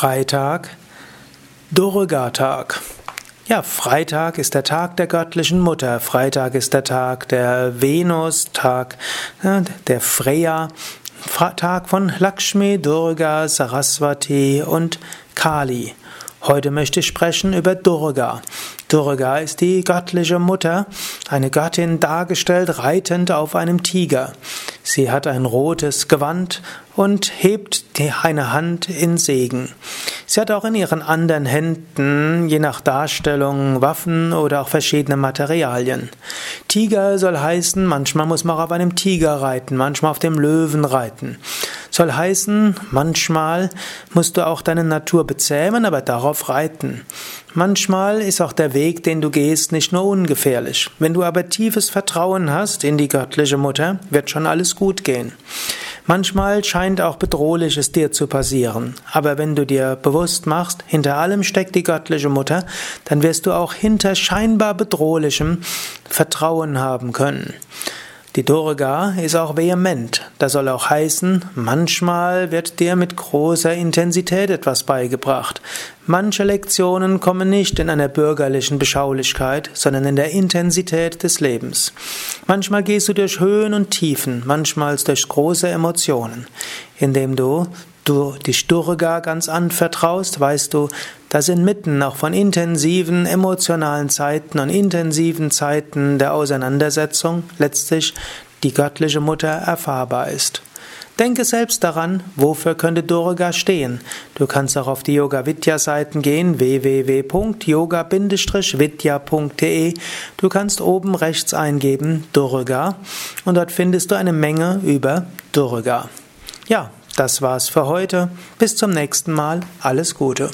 Freitag, Durga-Tag. Ja, Freitag ist der Tag der göttlichen Mutter. Freitag ist der Tag der Venus, Tag der Freya, Tag von Lakshmi, Durga, Saraswati und Kali. Heute möchte ich sprechen über Durga. Durga ist die göttliche Mutter, eine Göttin dargestellt reitend auf einem Tiger. Sie hat ein rotes Gewand und hebt eine Hand in Segen. Sie hat auch in ihren anderen Händen, je nach Darstellung, Waffen oder auch verschiedene Materialien. Tiger soll heißen, manchmal muss man auf einem Tiger reiten, manchmal auf dem Löwen reiten. Soll heißen, manchmal musst du auch deine Natur bezähmen, aber darauf reiten. Manchmal ist auch der Weg, den du gehst, nicht nur ungefährlich. Wenn du aber tiefes Vertrauen hast in die göttliche Mutter, wird schon alles gut gehen. Manchmal scheint auch Bedrohliches dir zu passieren, aber wenn du dir bewusst machst, hinter allem steckt die göttliche Mutter, dann wirst du auch hinter scheinbar Bedrohlichem Vertrauen haben können. Die Durga ist auch vehement. Das soll auch heißen, manchmal wird dir mit großer Intensität etwas beigebracht. Manche Lektionen kommen nicht in einer bürgerlichen Beschaulichkeit, sondern in der Intensität des Lebens. Manchmal gehst du durch Höhen und Tiefen, manchmal durch große Emotionen, indem du du dich Durga ganz anvertraust, weißt du, dass inmitten auch von intensiven emotionalen Zeiten und intensiven Zeiten der Auseinandersetzung letztlich die göttliche Mutter erfahrbar ist. Denke selbst daran, wofür könnte Durga stehen. Du kannst auch auf die Yoga Vidya Seiten gehen, www.yoga-vidya.de. Du kannst oben rechts eingeben Durga und dort findest du eine Menge über Durga. Ja, das war's für heute. Bis zum nächsten Mal. Alles Gute.